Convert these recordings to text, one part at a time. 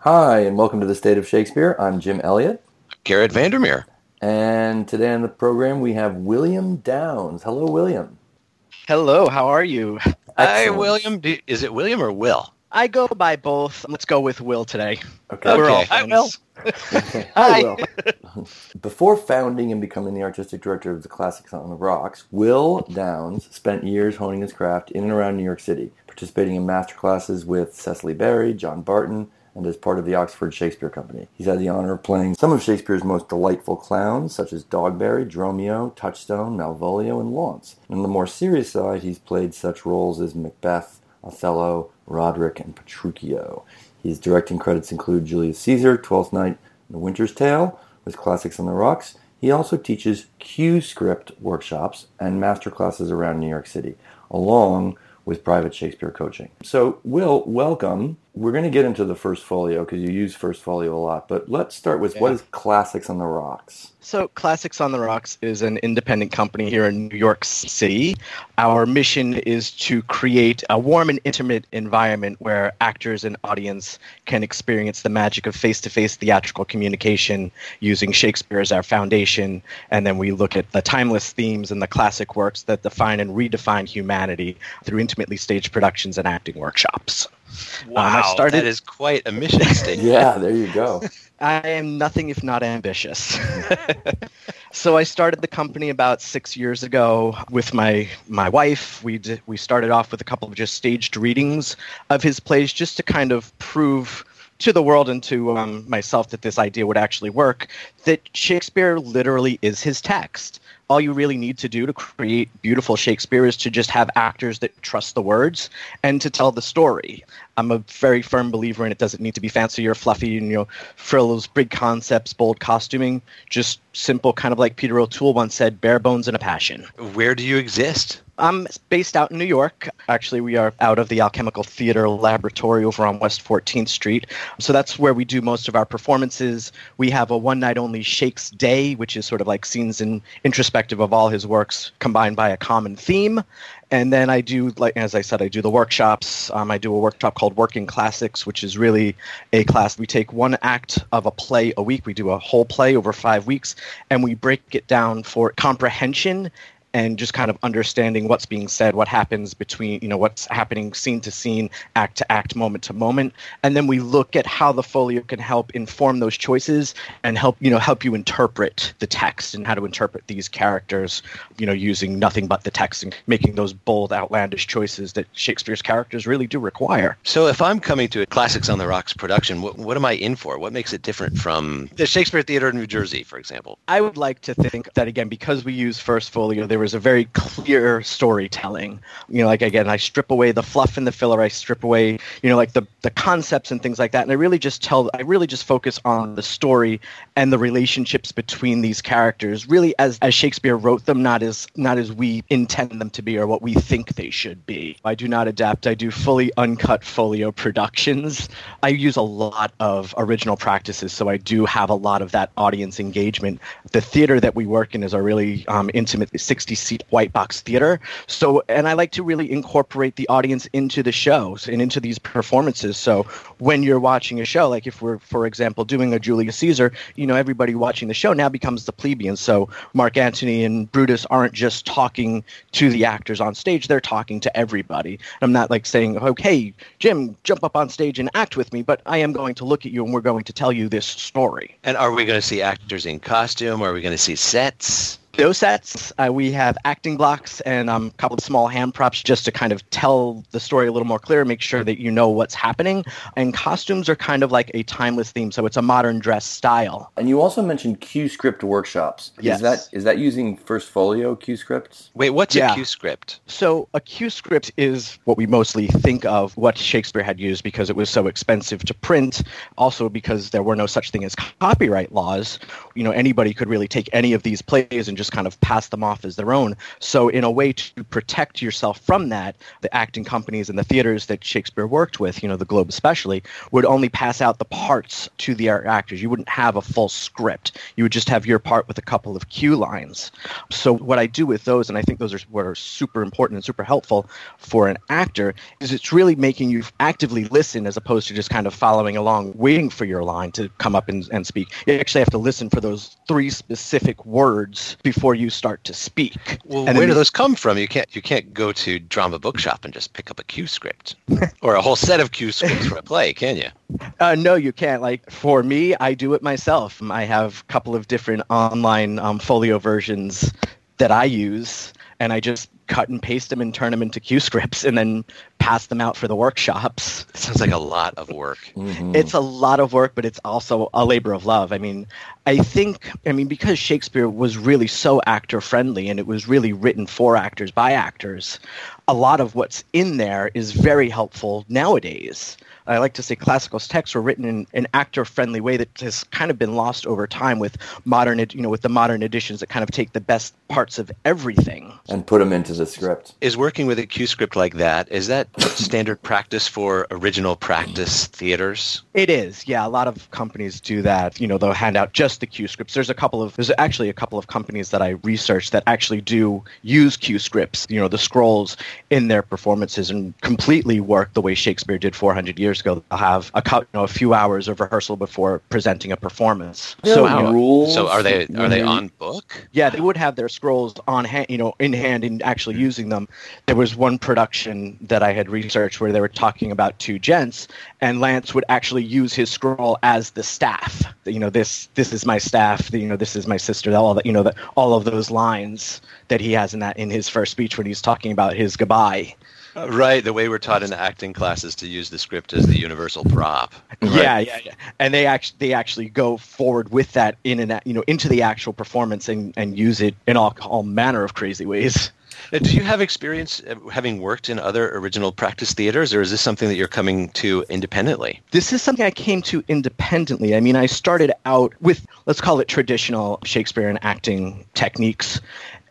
Hi, and welcome to the State of Shakespeare. I'm Jim Elliott. Garrett Vandermeer. And today on the program we have William Downes. Hello, William. Hello, how are you? Hi, William. Do, is it William or Will? I go by both. Let's go with Will today. Okay. We're all Okay. Hi. Will. Okay. Hi. Will. Before founding and becoming the artistic director of the Classics on the Rocks, Will Downes spent years honing his craft in and around New York City, participating in master classes with Cicely Berry, John Barton, and as part of the Oxford Shakespeare Company. He's had the honor of playing some of Shakespeare's most delightful clowns, such as Dogberry, Dromio, Touchstone, Malvolio, and Launce. On the more serious side, he's played such roles as Macbeth, Othello, Roderick, and Petruchio. His directing credits include Julius Caesar, Twelfth Night, and The Winter's Tale, with Classics on the Rocks. He also teaches cue script workshops and master classes around New York City, along with private Shakespeare coaching. So, Will, welcome. We're going to get into the First Folio because you use First Folio a lot, but let's start with what Yeah. is Classics on the Rocks? So, Classics on the Rocks is an independent company here in New York City. Our mission is to create a warm and intimate environment where actors and audience can experience the magic of face to face theatrical communication using Shakespeare as our foundation. And then we look at the timeless themes and the classic works that define and redefine humanity through intimately staged productions and acting workshops. Uh, wow, I started- that is quite a mission statement. Yeah, there you go. I am nothing if not ambitious. so I started the company about six years ago with my my wife. We did, we started off with a couple of just staged readings of his plays, just to kind of prove to the world and to um, myself that this idea would actually work. That Shakespeare literally is his text. All you really need to do to create beautiful Shakespeare is to just have actors that trust the words and to tell the story. I'm a very firm believer in it doesn't need to be fancy or fluffy and you know frills, big concepts, bold costuming. Just simple, kind of like Peter O'Toole once said, bare bones and a passion. Where do you exist? I'm based out in New York. Actually, we are out of the Alchemical Theater Laboratory over on West 14th Street. So that's where we do most of our performances. We have a one night only Shakes Day, which is sort of like scenes in introspective of all his works combined by a common theme. And then I do, like as I said, I do the workshops. Um, I do a workshop called Working Classics, which is really a class. We take one act of a play a week. We do a whole play over five weeks, and we break it down for comprehension and just kind of understanding what's being said, what happens between, you know, what's happening scene to scene, act to act, moment to moment, and then we look at how the folio can help inform those choices and help, you know, help you interpret the text and how to interpret these characters, you know, using nothing but the text and making those bold, outlandish choices that Shakespeare's characters really do require. So, if I'm coming to a Classics on the Rocks production, what, what am I in for? What makes it different from the Shakespeare Theater in New Jersey, for example? I would like to think that again, because we use First Folio, there was a very clear storytelling. You know, like again, I strip away the fluff and the filler. I strip away, you know, like the the concepts and things like that, and I really just tell. I really just focus on the story and the relationships between these characters, really as as Shakespeare wrote them, not as not as we intend them to be or what we think they should be. I do not adapt. I do fully uncut folio productions. I use a lot of original practices, so I do have a lot of that audience engagement. The theater that we work in is a really um, intimate 60 seat white box theater. So, and I like to really incorporate the audience into the shows and into these performances. So, when you're watching a show, like if we're, for example, doing a Julius Caesar, you know, everybody watching the show now becomes the plebeian. So, Mark Antony and Brutus aren't just talking to the actors on stage, they're talking to everybody. And I'm not like saying, okay, Jim, jump up on stage and act with me, but I am going to look at you and we're going to tell you this story. And are we going to see actors in costume? Are we going to see sets? No sets. Uh, we have acting blocks and um, a couple of small hand props just to kind of tell the story a little more clear, make sure that you know what's happening. And costumes are kind of like a timeless theme, so it's a modern dress style. And you also mentioned cue script workshops. Yes. Is that is that using First Folio cue scripts? Wait, what's Yeah. a cue script? So a cue script is what we mostly think of what Shakespeare had used because it was so expensive to print. Also because there were no such thing as copyright laws. You know, anybody could really take any of these plays and just kind of pass them off as their own. So, in a way to protect yourself from that, the acting companies and the theaters that Shakespeare worked with, you know, the Globe especially, would only pass out the parts to the actors. You wouldn't have a full script. You would just have your part with a couple of cue lines. So, what I do with those, and I think those are what are super important and super helpful for an actor, is it's really making you actively listen as opposed to just kind of following along, waiting for your line to come up and, and speak. You actually have to listen for those three specific words before you start to speak. Well, And where do those come from? You can't you can't go to drama bookshop and just pick up a cue script or a whole set of cue scripts for a play, can you? Uh, no, you can't. Like for me, I do it myself. I have a couple of different online um, folio versions that I use, and I just cut and paste them and turn them into cue scripts, and then pass them out for the workshops. It sounds like a lot of work. Mhm. It's a lot of work, but it's also a labor of love. I mean, I think, I mean, because Shakespeare was really so actor friendly and it was really written for actors by actors, a lot of what's in there is very helpful nowadays. I like to say classical texts were written in an actor-friendly way that has kind of been lost over time with modern, you know, with the modern editions that kind of take the best parts of everything. and put them into the script. Is working with a cue script like that, is that standard practice for original practice theaters? It is, yeah. A lot of companies do that. You know, they'll hand out just the cue scripts. There's a couple of, there's actually a couple of companies that I researched that actually do use cue scripts. You know, the scrolls in their performances and completely work the way Shakespeare did 400 years ago. They'll have a cou- you know a few hours of rehearsal before presenting a performance. There so are rules. So are they are they on book? yeah, they would have their scrolls on hand, you know, in hand and actually mm-hmm. using them. There was one production that I had researched where they were talking about two gents, and Launce would actually use his scroll as the staff. You know, this this is my staff. You know, this is my sister. All that you know, that all of those lines that he has in that in his first speech when he's talking about his goodbye. Right, the way we're taught in acting classes to use the script as the universal prop. Yeah, yeah, yeah. And they actually they actually go forward with that in an you know into the actual performance and and use it in all all manner of crazy ways. Uh, Do you have experience uh, having worked in other original practice theaters, or is this something that you're coming to independently? this is something I came to independently. I mean, I started out with, let's call it traditional Shakespearean acting techniques.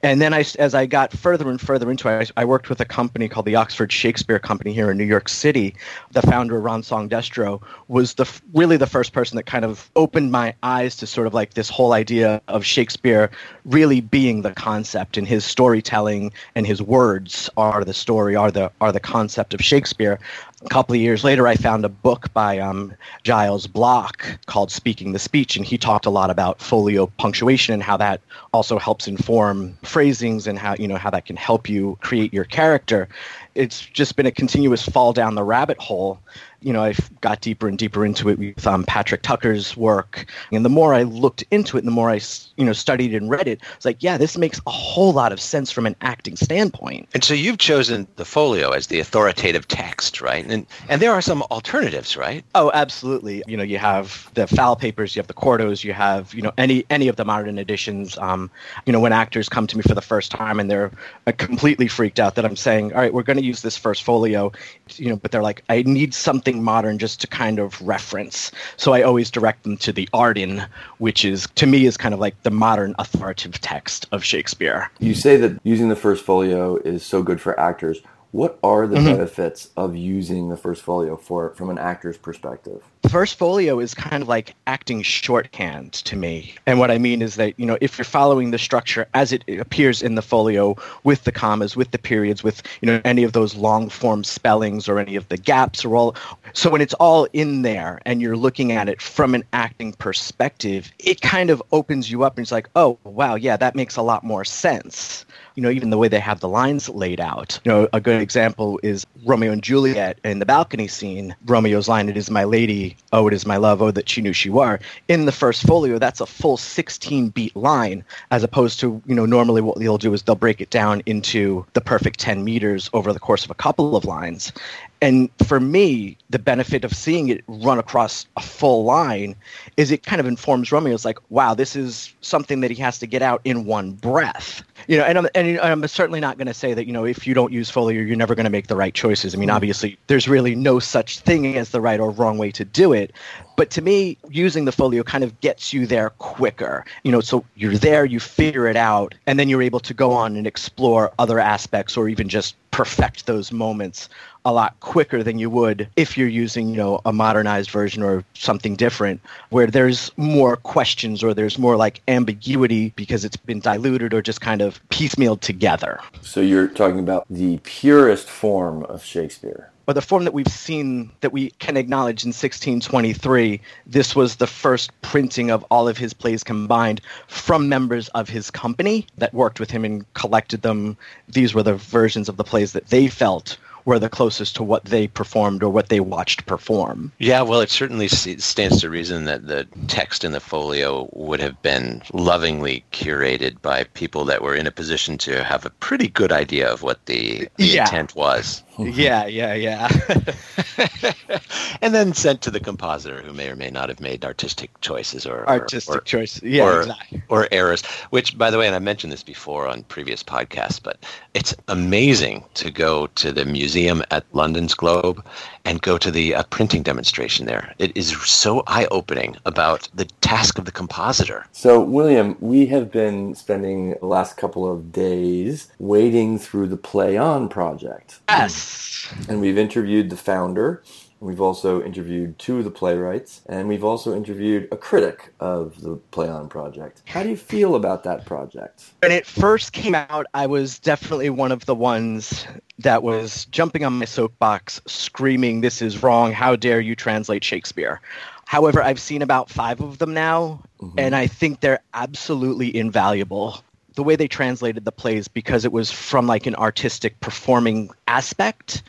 And then I, as I got further and further into it, I, I worked with a company called the Oxford Shakespeare Company here in New York City. The founder, Ron Song Destro, was the really the first person that kind of opened my eyes to sort of like this whole idea of Shakespeare really being the concept, and his storytelling and his words are the story, are the are the concept of Shakespeare. A couple of years later, I found a book by um, Giles Block called Speaking the Speech, and he talked a lot about folio punctuation and how that also helps inform phrasings and how you know how that can help you create your character. It's just been a continuous fall down the rabbit hole. You know, I got deeper and deeper into it with um, Patrick Tucker's work, and the more I looked into it, and the more I, you know studied and read it, it's like, yeah, this makes a whole lot of sense from an acting standpoint. And so you've chosen the folio as the authoritative text, right? And and there are some alternatives, right? Oh, absolutely. You know, you have the foul papers, you have the quartos, you have you know any any of the modern editions. Um, you know, when actors come to me for the first time and they're uh, completely freaked out that I'm saying, all right, we're going to use this first folio, you know, but they're like, I need something modern just to kind of reference. So I always direct them to the Arden, which is to me is kind of like the modern authoritative text of Shakespeare. You say that using the first folio is so good for actors. What are the Mhm. benefits of using the first folio for from an actor's perspective? The first folio is kind of like acting shorthand to me. And what I mean is that, you know, if you're following the structure as it appears in the folio with the commas, with the periods, with, you know, any of those long form spellings or any of the gaps or all. So when it's all in there and you're looking at it from an acting perspective, it kind of opens you up and it's like, oh, wow, yeah, that makes a lot more sense you know, even the way they have the lines laid out. You know, a good example is Romeo and Juliet in the balcony scene. Romeo's line, "It is my lady, oh, it is my love, oh, that she knew she were." In the first folio, that's a full 16 beat line, as opposed to you know normally what they'll do is they'll break it down into the perfect 10 meters over the course of a couple of lines. And for me, the benefit of seeing it run across a full line is it kind of informs Romeo. It's like, wow, this is something that he has to get out in one breath. You know, and I'm, and I'm certainly not going to say that, you know, if you don't use folio, you're never going to make the right choices. I mean, mm-hmm. obviously, there's really no such thing as the right or wrong way to do it. But to me, using the folio kind of gets you there quicker. You know, so you're there, you figure it out, and then you're able to go on and explore other aspects or even just perfect those moments a lot quicker than you would if you're using, you know, a modernized version or something different where there's more questions or there's more like ambiguity because it's been diluted or just kind of piecemealed together. So you're talking about the purest form of Shakespeare or the form that we've seen that we can acknowledge in 1623, this was the first printing of all of his plays combined from members of his company that worked with him and collected them. These were the versions of the plays that they felt were the closest to what they performed or what they watched perform. Yeah, well, it certainly stands to reason that the text in the folio would have been lovingly curated by people that were in a position to have a pretty good idea of what the, the yeah. intent was. yeah, yeah, yeah. and then sent to the compositor, who may or may not have made artistic choices or artistic or, choices, yeah, or, exactly. or errors. Which, by the way, and I mentioned this before on previous podcasts, but it's amazing to go to the museum at London's Globe and go to the uh, printing demonstration there. It is so eye-opening about the task of the compositor. So, William, we have been spending the last couple of days wading through the Play On project. Yes. And we've interviewed the founder. We've also interviewed two of the playwrights, and we've also interviewed a critic of the Play On project. How do you feel about that project? When it first came out, I was definitely one of the ones that was jumping on my soapbox, screaming, This is wrong. How dare you translate Shakespeare? However, I've seen about five of them now, mm-hmm. and I think they're absolutely invaluable the way they translated the plays because it was from like an artistic performing aspect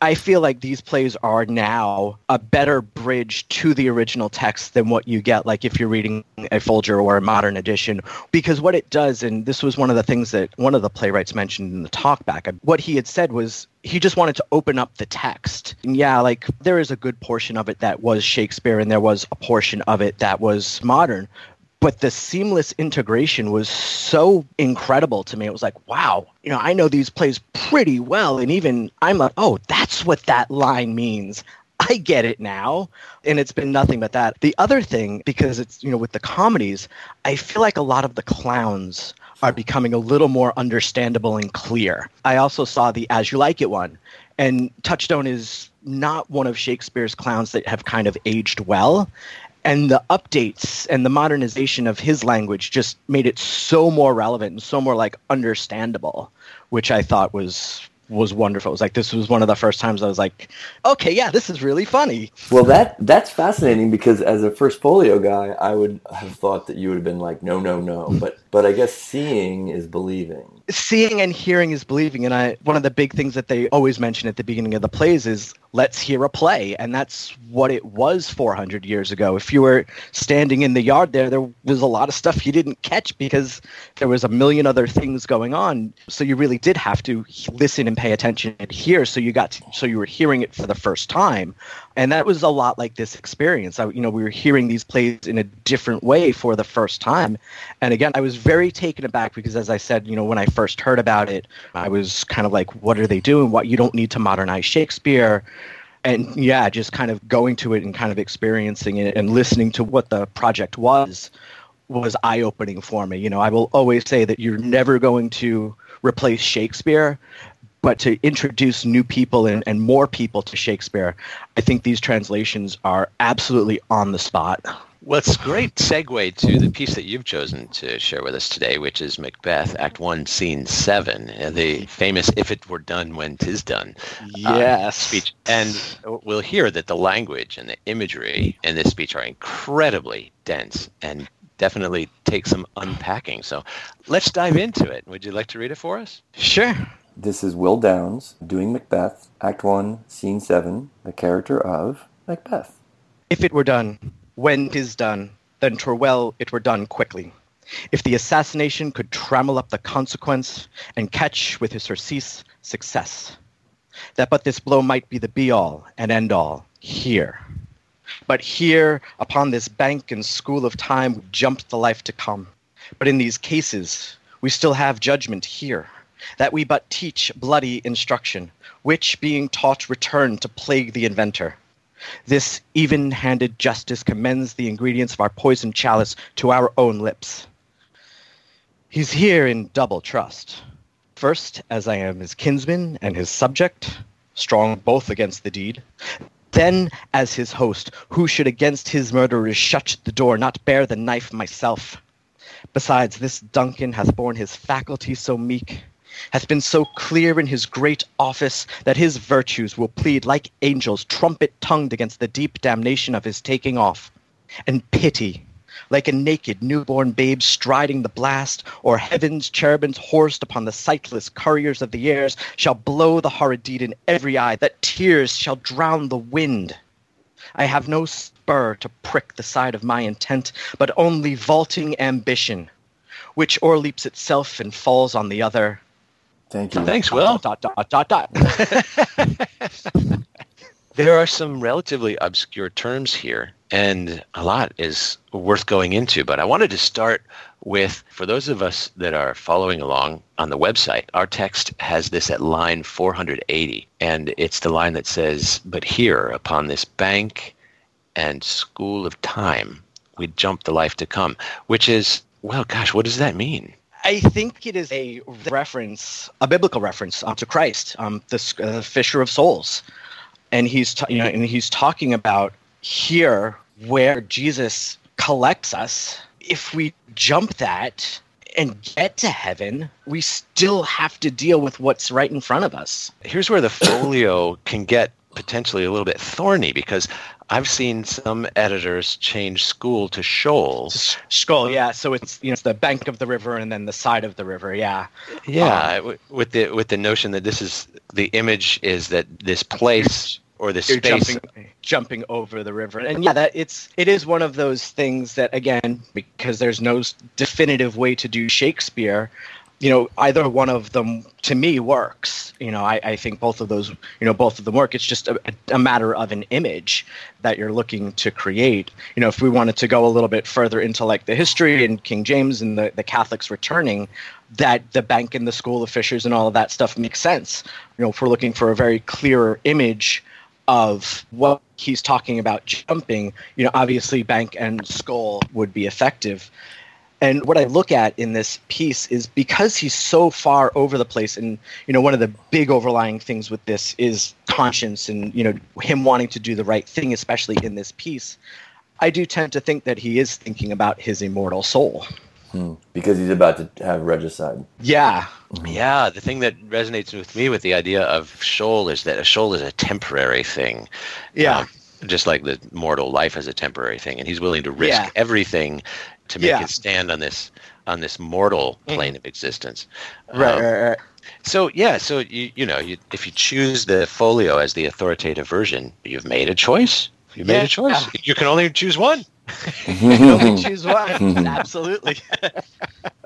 I feel like these plays are now a better bridge to the original text than what you get like if you're reading a Folger or a modern edition because what it does and this was one of the things that one of the playwrights mentioned in the talkback what he had said was he just wanted to open up the text. And yeah, like there is a good portion of it that was Shakespeare and there was a portion of it that was modern, but the seamless integration was so incredible to me. It was like, wow, you know, I know these plays pretty well. And even I'm like, oh, that's what that line means. I get it now. And it's been nothing but that. The other thing, because it's, you know, with the comedies, I feel like a lot of the clowns are becoming a little more understandable and clear. I also saw the As You Like It one. And Touchstone is not one of Shakespeare's clowns that have kind of aged well and the updates and the modernization of his language just made it so more relevant and so more like understandable which i thought was was wonderful. It was like this was one of the first times I was like, okay, yeah, this is really funny. Well, that that's fascinating because as a first folio guy, I would have thought that you would have been like, no, no, no. But but I guess seeing is believing. Seeing and hearing is believing, and I one of the big things that they always mention at the beginning of the plays is let's hear a play and that's what it was 400 years ago. If you were standing in the yard there there was a lot of stuff you didn't catch because there was a million other things going on. So you really did have to listen and pay attention and hear so you got to, so you were hearing it for the first time and that was a lot like this experience. I, you know we were hearing these plays in a different way for the first time. And again i was very taken aback because as i said you know when i first heard about it i was kind of like what are they doing? What you don't need to modernize shakespeare. And yeah, just kind of going to it and kind of experiencing it and listening to what the project was was eye opening for me. You know, I will always say that you're never going to replace Shakespeare, but to introduce new people and, and more people to Shakespeare, I think these translations are absolutely on the spot. Well, it's a great segue to the piece that you've chosen to share with us today, which is Macbeth, Act One, Scene Seven, the famous "If it were done when 'tis done" uh, yes. Uh, speech. And we'll hear that the language and the imagery in this speech are incredibly dense and definitely take some unpacking. So, let's dive into it. Would you like to read it for us? Sure. This is Will Downes doing Macbeth, Act One, Scene Seven, the character of Macbeth. If it were done when 'tis done, then 'twere well it were done quickly. If the assassination could trammel up the consequence, and catch with his surcease success, that but this blow might be the be all and end all here. But here, upon this bank and school of time, we jumped the life to come. But in these cases, we still have judgment here, that we but teach bloody instruction, which being taught return to plague the inventor. This even handed justice commends the ingredients of our poisoned chalice to our own lips. He's here in double trust. First, as I am his kinsman and his subject, strong both against the deed. Then, as his host, who should against his murderers shut the door, not bear the knife myself. Besides, this Duncan hath borne his faculty so meek, hath been so clear in his great office, that his virtues will plead like angels trumpet tongued against the deep damnation of his taking off. And pity, like a naked newborn babe striding the blast, or heaven's cherubims horsed upon the sightless couriers of the airs, shall blow the horrid deed in every eye, that tears shall drown the wind. I have no spur to prick the side of my intent, but only vaulting ambition, which o'erleaps itself and falls on the other. Thank you. Thanks, Will. Dot, dot, dot, dot. There are some relatively obscure terms here, and a lot is worth going into. But I wanted to start with for those of us that are following along on the website, our text has this at line 480, and it's the line that says, But here, upon this bank and school of time, we jump the life to come, which is, well, gosh, what does that mean? I think it is a reference, a biblical reference um, to Christ, um, the uh, fisher of souls, and he's ta- you know, and he's talking about here where Jesus collects us. If we jump that and get to heaven, we still have to deal with what's right in front of us. Here's where the folio can get potentially a little bit thorny because I've seen some editors change school to shoals. Skull, yeah. So it's you know it's the bank of the river and then the side of the river, yeah. Yeah, uh, w with the with the notion that this is the image is that this place or this You're space. jumping jumping over the river, and yeah, that it's it is one of those things that again because there's no definitive way to do Shakespeare. You know, either one of them to me works. You know, I, I think both of those, you know, both of them work. It's just a, a matter of an image that you're looking to create. You know, if we wanted to go a little bit further into like the history and King James and the, the Catholics returning, that the bank and the school of fishers and all of that stuff makes sense. You know, if we're looking for a very clearer image of what he's talking about jumping, you know, obviously bank and skull would be effective. And what I look at in this piece is because he's so far over the place, and you know, one of the big overlying things with this is conscience, and you know, him wanting to do the right thing, especially in this piece. I do tend to think that he is thinking about his immortal soul. Hmm. Because he's about to have regicide. Yeah, Yeah, the thing that resonates with me with the idea of shoal is that a shoal is a temporary thing. yeah, Um, just like the mortal life is a temporary thing, and he's willing to risk Yeah. everything to make Yeah. his stand on this on this mortal plane of existence. right, Um, right, right. So yeah, so you you know, you, if you choose the folio as the authoritative version, you've made a choice. You made Yeah. a choice. You can only choose one. Choose one. Absolutely.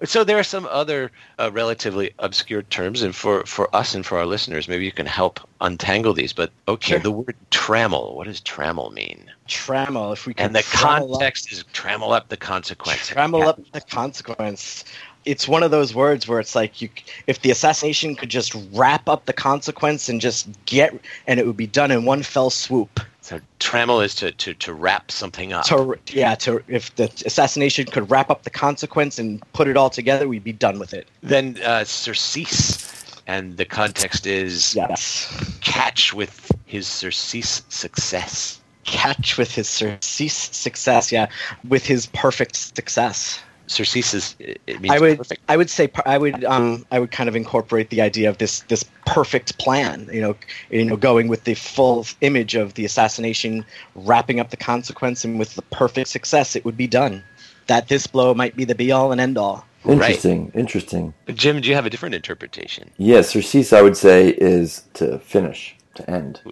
So there are some other uh, relatively obscure terms, and for, for us and for our listeners, maybe you can help untangle these. But okay, Sure. the word trammel. What does trammel mean? Trammel, if we can. And the trammel up- context is trammel up the consequence. Trammel up the consequence. It's one of those words where it's like you, if the assassination could just wrap up the consequence and just get, and it would be done in one fell swoop. So trammel is to, to, to wrap something up. To yeah, to if the assassination could wrap up the consequence and put it all together, we'd be done with it. then uh, surcease, and the context is Yes. catch with his surcease success. Catch with his surcease success. Yeah, with his perfect success. Surcease is it it means I would perfect. I would say I would um I would kind of incorporate the idea of this this perfect plan you know you know going with the full image of the assassination wrapping up the consequence and with the perfect success it would be done that this blow might be the be all and end all Interesting. Interesting. Jim, do you have a different interpretation Yes, surcease, I would say, is to finish, to end.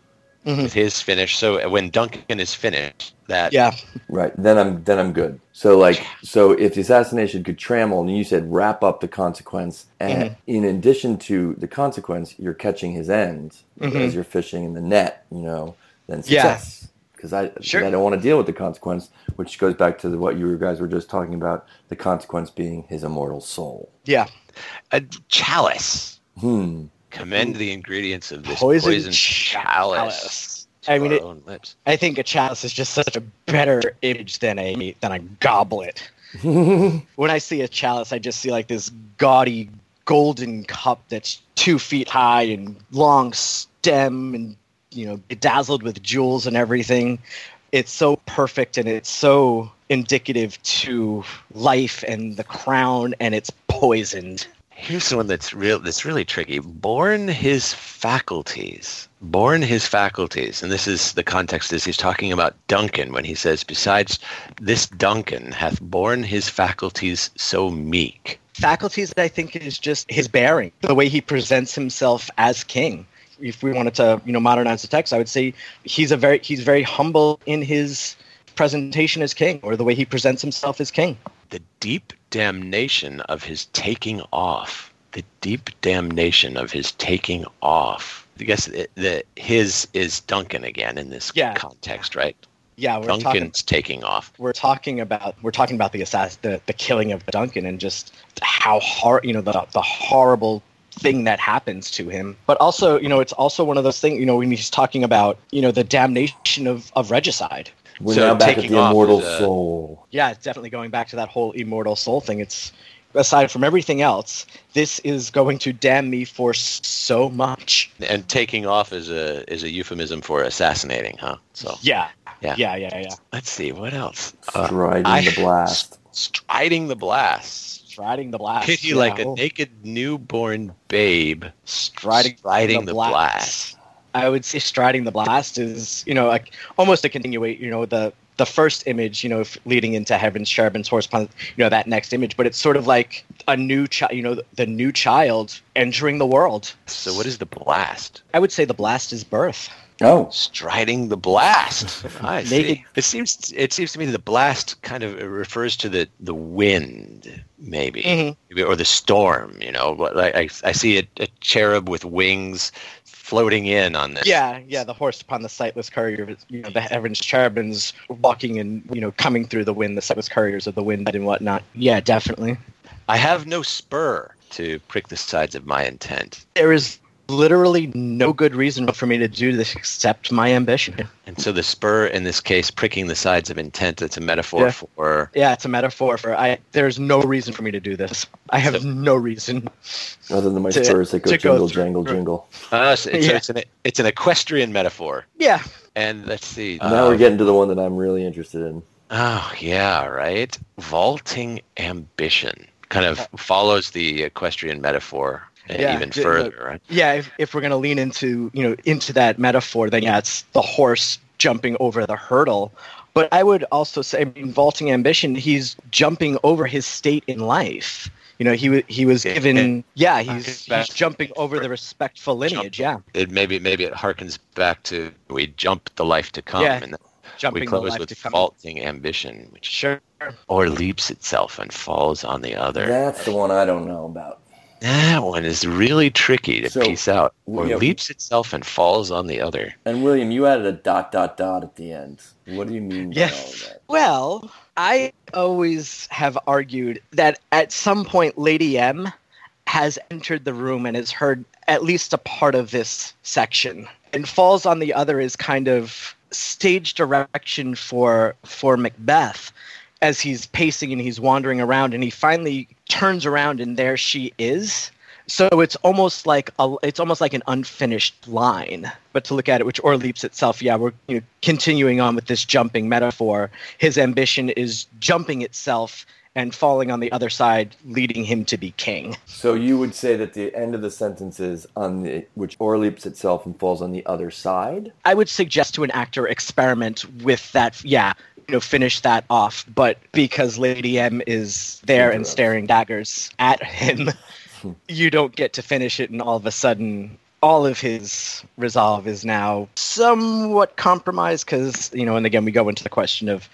Mhm. with his finish? So when Duncan is finished, that yeah Right. Then I'm then I'm good. So like so if the assassination could trammel and you said wrap up the consequence and in addition to the consequence, you're catching his end Mhm. as you're fishing in the net, you know, then Yeah. success. because I, Sure. I don't want to deal with the consequence, which goes back to the, what you guys were just talking about. The consequence being his immortal soul. Yeah. A chalice. Hmm. Commend the ingredients of this Poison poison, chalice. chalice. to I mean, it- own lips. I think a chalice is just such a better image than a than a goblet. when I see a chalice, I just see like this gaudy golden cup that's two feet high and long stem and you know bedazzled with jewels and everything. It's so perfect and it's so indicative to life and the crown, and it's poisoned. Here's the one that's real. That's really tricky. Born his faculties. Born his faculties, and this is the context. Is he's talking about Duncan when he says, "Besides this, Duncan hath borne his faculties so meek." faculties I think is just his bearing, the way he presents himself as king. If we wanted to, you know, modernize the text, I would say he's a very he's very humble in his presentation as king, or the way he presents himself as king. The deep damnation of his taking off. The deep damnation of his taking off. I guess the his is Duncan again in this Yeah. context, right? Yeah, we're talking Duncan's taking off. we're talking about we're talking about the assass the, the killing of Duncan and just how hard you know the the horrible thing that happens to him. But also, you know, it's also one of those things, you know, when he's talking about, you know, the damnation of, of regicide. We're So now back at taking the off immortal is, uh, soul. yeah, it's definitely going back to that whole immortal soul thing. It's aside from everything else, this is going to damn me for so much. And taking off is a is a euphemism for assassinating, huh? So Yeah, Yeah. yeah, yeah, yeah. let's see what else. Uh, Striding I- the blast. Striding the blast. Striding the blast. Pity yeah. like a naked newborn babe. striding, striding the the blast. blast. I would say striding the blast is, you know, like almost a continuate, you know, the the first image, you know, leading into heaven's cherubim's horse upon, you know, that next image, but it's sort of like a new child, you know, the, the new child entering the world. So what is the blast? I would say the blast is birth. Oh, Striding the blast. I see. It seems it seems to me the blast kind of refers to the the wind, maybe, Mhm. Maybe- or the storm. You know, I I, I see a, a cherub with wings floating in on this. Yeah, yeah, the horse upon the sightless courier, you know, the heaven's cherubims walking and, you know, coming through the wind, the sightless couriers of the wind and whatnot. Yeah, definitely. I have no spur to prick the sides of my intent. There is literally no good reason for me to do this except my ambition. And so the spur in this case, pricking the sides of intent, it's a metaphor Yeah. for Yeah, it's a metaphor for I. There's no reason for me to do this. I have So- no reason. other than my To- spurs that go to go jingle, through- jangle, jingle. uh, so it's, Yeah. it's an it's an equestrian metaphor. Yeah, And let's see. now uh, we're getting to the one that I'm really interested in. Oh yeah, right. Vaulting ambition kind of follows the equestrian metaphor Yeah, even the- further, right? yeah. If, if we're gonna lean into you know into that metaphor, then yeah, it's the horse jumping over the hurdle. But I would also say, I mean, vaulting ambition, he's jumping over his state in life. You know, he he was given, yeah, he's, he's jumping over the respectful lineage, yeah, It maybe maybe it harkens back to we jump the life to come, Yeah, and jumping we the close life with to come. vaulting ambition, which Sure. or leaps itself and falls on the other. That's the one I don't know about. That one is really tricky to So, piece out. Or yeah. leaps itself and falls on the other. And William, you added a dot dot dot at the end. What do you mean by Yeah. all that? Well, I always have argued that at some point Lady M has entered the room and has heard at least a part of this section. And falls on the other is kind of stage direction for for Macbeth as he's pacing and he's wandering around and he finally turns around and there she is. So it's almost like a, it's almost like an unfinished line. But to look at it, which or leaps itself, yeah, we're you know, continuing on with this jumping metaphor. His ambition is jumping itself and falling on the other side, leading him to be king. So you would say that the end of the sentence is on the which or leaps itself and falls on the other side. I would suggest to an actor experiment with that. Yeah, you know, finish that off. But because Lady M is there and staring daggers at him, you don't get to finish it, and all of a sudden. All of his resolve is now somewhat compromised because, you know, and again, we go into the question of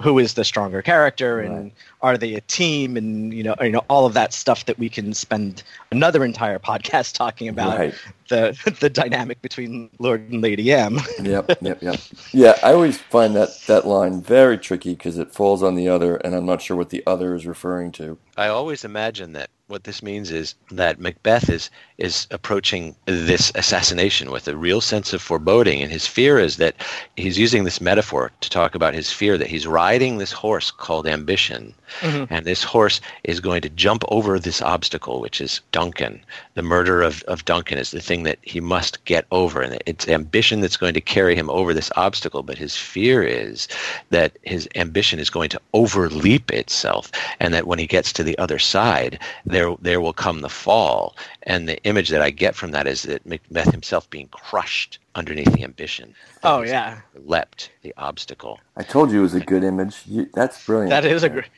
who is the stronger character and Right. are they a team and you know you know all of that stuff that we can spend another entire podcast talking about Right. the the dynamic between Lord and Lady M. Yep, yep, yep. Yeah, I always find that that line very tricky because it falls on the other, and I'm not sure what the other is referring to. I always imagine that what this means is that Macbeth is is approaching this assassination with a real sense of foreboding, and his fear is that he's using this metaphor to talk about his fear that he's riding this horse called ambition, mm-hmm. and this horse is going to jump over this obstacle, which is Duncan. The murder of, of Duncan is the thing that he must get over, and it's ambition that's going to carry him over this obstacle. But his fear is that his ambition is going to overleap itself, and that when he gets to the other side, there there will come the fall. And the image that I get from that is that Macbeth himself being crushed underneath the ambition. Oh yeah, leapt the obstacle. I told you it was a good image. You, that's brilliant. that is a great.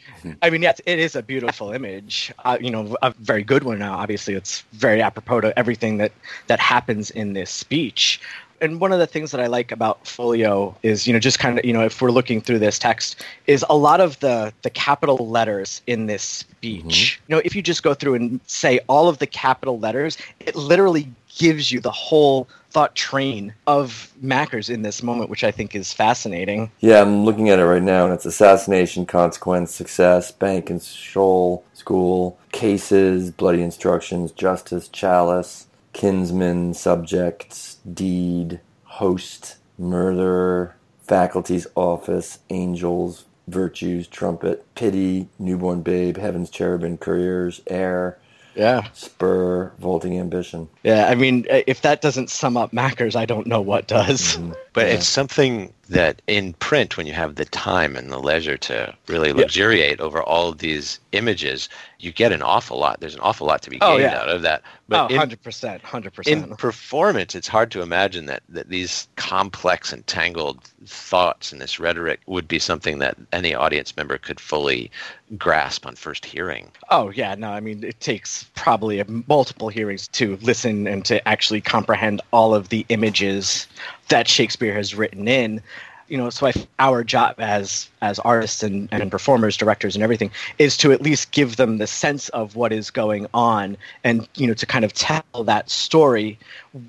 I mean, yes, it is a beautiful image. Uh, you know, a very good one. Now, obviously, it's very apropos to everything that that happens in this speech. And one of the things that I like about Folio is, you know, just kind of, you know, if we're looking through this text, is a lot of the the capital letters in this speech. Mm-hmm. You know, if you just go through and say all of the capital letters, it literally gives you the whole thought train of Mackers in this moment, which I think is fascinating. Yeah, I'm looking at it right now, and it's assassination, consequence, success, bank and shoal, school, cases, bloody instructions, justice, chalice, kinsman, subjects, deed, host, murderer, faculty's office, angels, virtues, trumpet, pity, newborn babe, heaven's cherubim, couriers, air, Yeah. spur, vaulting ambition. Yeah, I mean, if that doesn't sum up Mackers, I don't know what does. Mm-hmm. But Yeah. it's something that in print, when you have the time and the leisure to really luxuriate over all of these images, you get an awful lot. There's an awful lot to be Oh, gained yeah. out of that. Oh, But in, 100%, 100%. in performance, it's hard to imagine that, that these complex and tangled thoughts and this rhetoric would be something that any audience member could fully grasp on first hearing. oh, yeah, no, I mean, it takes probably a, multiple hearings to listen and to actually comprehend all of the images that Shakespeare has written in. You know, so I, our job as as artists and, and performers, directors, and everything is to at least give them the sense of what is going on, and you know, to kind of tell that story.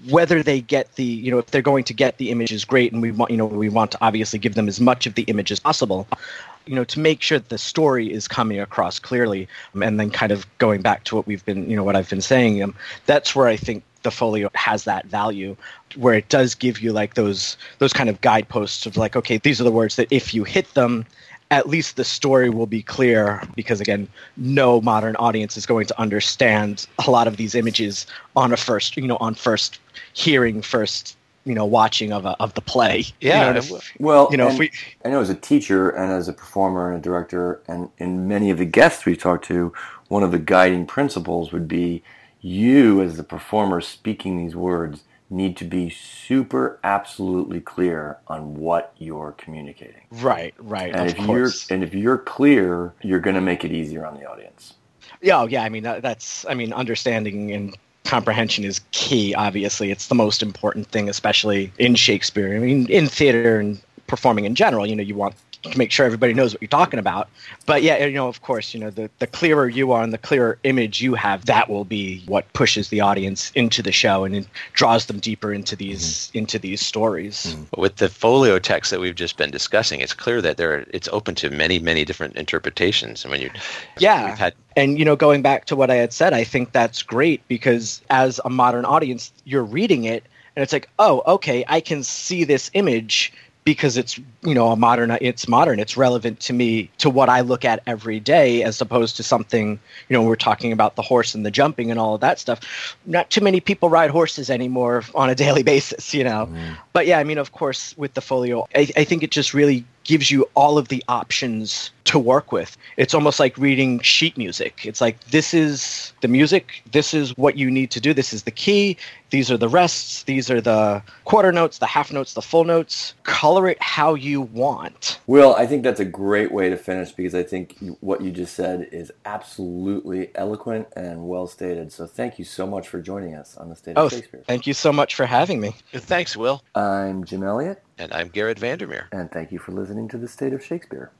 Whether they get the, you know, if they're going to get the images, great, and we want, you know, we want to obviously give them as much of the image as possible you know to make sure that the story is coming across clearly um, and then kind of going back to what we've been you know what i've been saying um, that's where i think the folio has that value where it does give you like those those kind of guideposts of like okay these are the words that if you hit them at least the story will be clear because again no modern audience is going to understand a lot of these images on a first you know on first hearing first you know watching of a, of the play. You Yeah, know, if- Well, you know if we I know as a teacher and as a performer and a director, and in many of the guests we talked to, one of the guiding principles would be you, as the performer speaking these words, need to be super absolutely clear on what you're communicating. right right And if course you're and if you're clear, you're going to make it easier on the audience. Yeah, oh, yeah. I mean, that, that's. I mean, understanding and comprehension is key. Obviously, it's the most important thing, especially in Shakespeare. I mean, in theater and performing in general. You know, you want to make sure everybody knows what you're talking about. But yeah, you know, of course, you know, the the clearer you are and the clearer image you have, that will be what pushes the audience into the show and it draws them deeper into these mm-hmm. into these stories. Mm-hmm. With the folio text that we've just been discussing, it's clear that there it's open to many, many different interpretations. And when you Yeah. had And you know, going back to what I had said, I think that's great because as a modern audience, you're reading it and it's like, oh, okay, I can see this image because it's you know a modern it's modern. It's relevant to me to what i look at every day as opposed to something you know we're talking about the horse and the jumping and all of that stuff. Not too many people ride horses anymore on a daily basis you know? Mm. But yeah i mean of course with the folio I, I think it just really gives you all of the options to work with. It's almost like reading sheet music. It's like this is the music this is what you need to do this is the key these are the rests these are the quarter notes the half notes the full notes color it how you want Will, I think that's a great way to finish because I think what you just said is absolutely eloquent and well stated. So thank you so much for joining us on the State oh of Shakespeare. thank you so much for having me thanks, Will, I'm Jim Elliott, and I'm Garrett Vandermeer. and thank you for listening to the State of Shakespeare.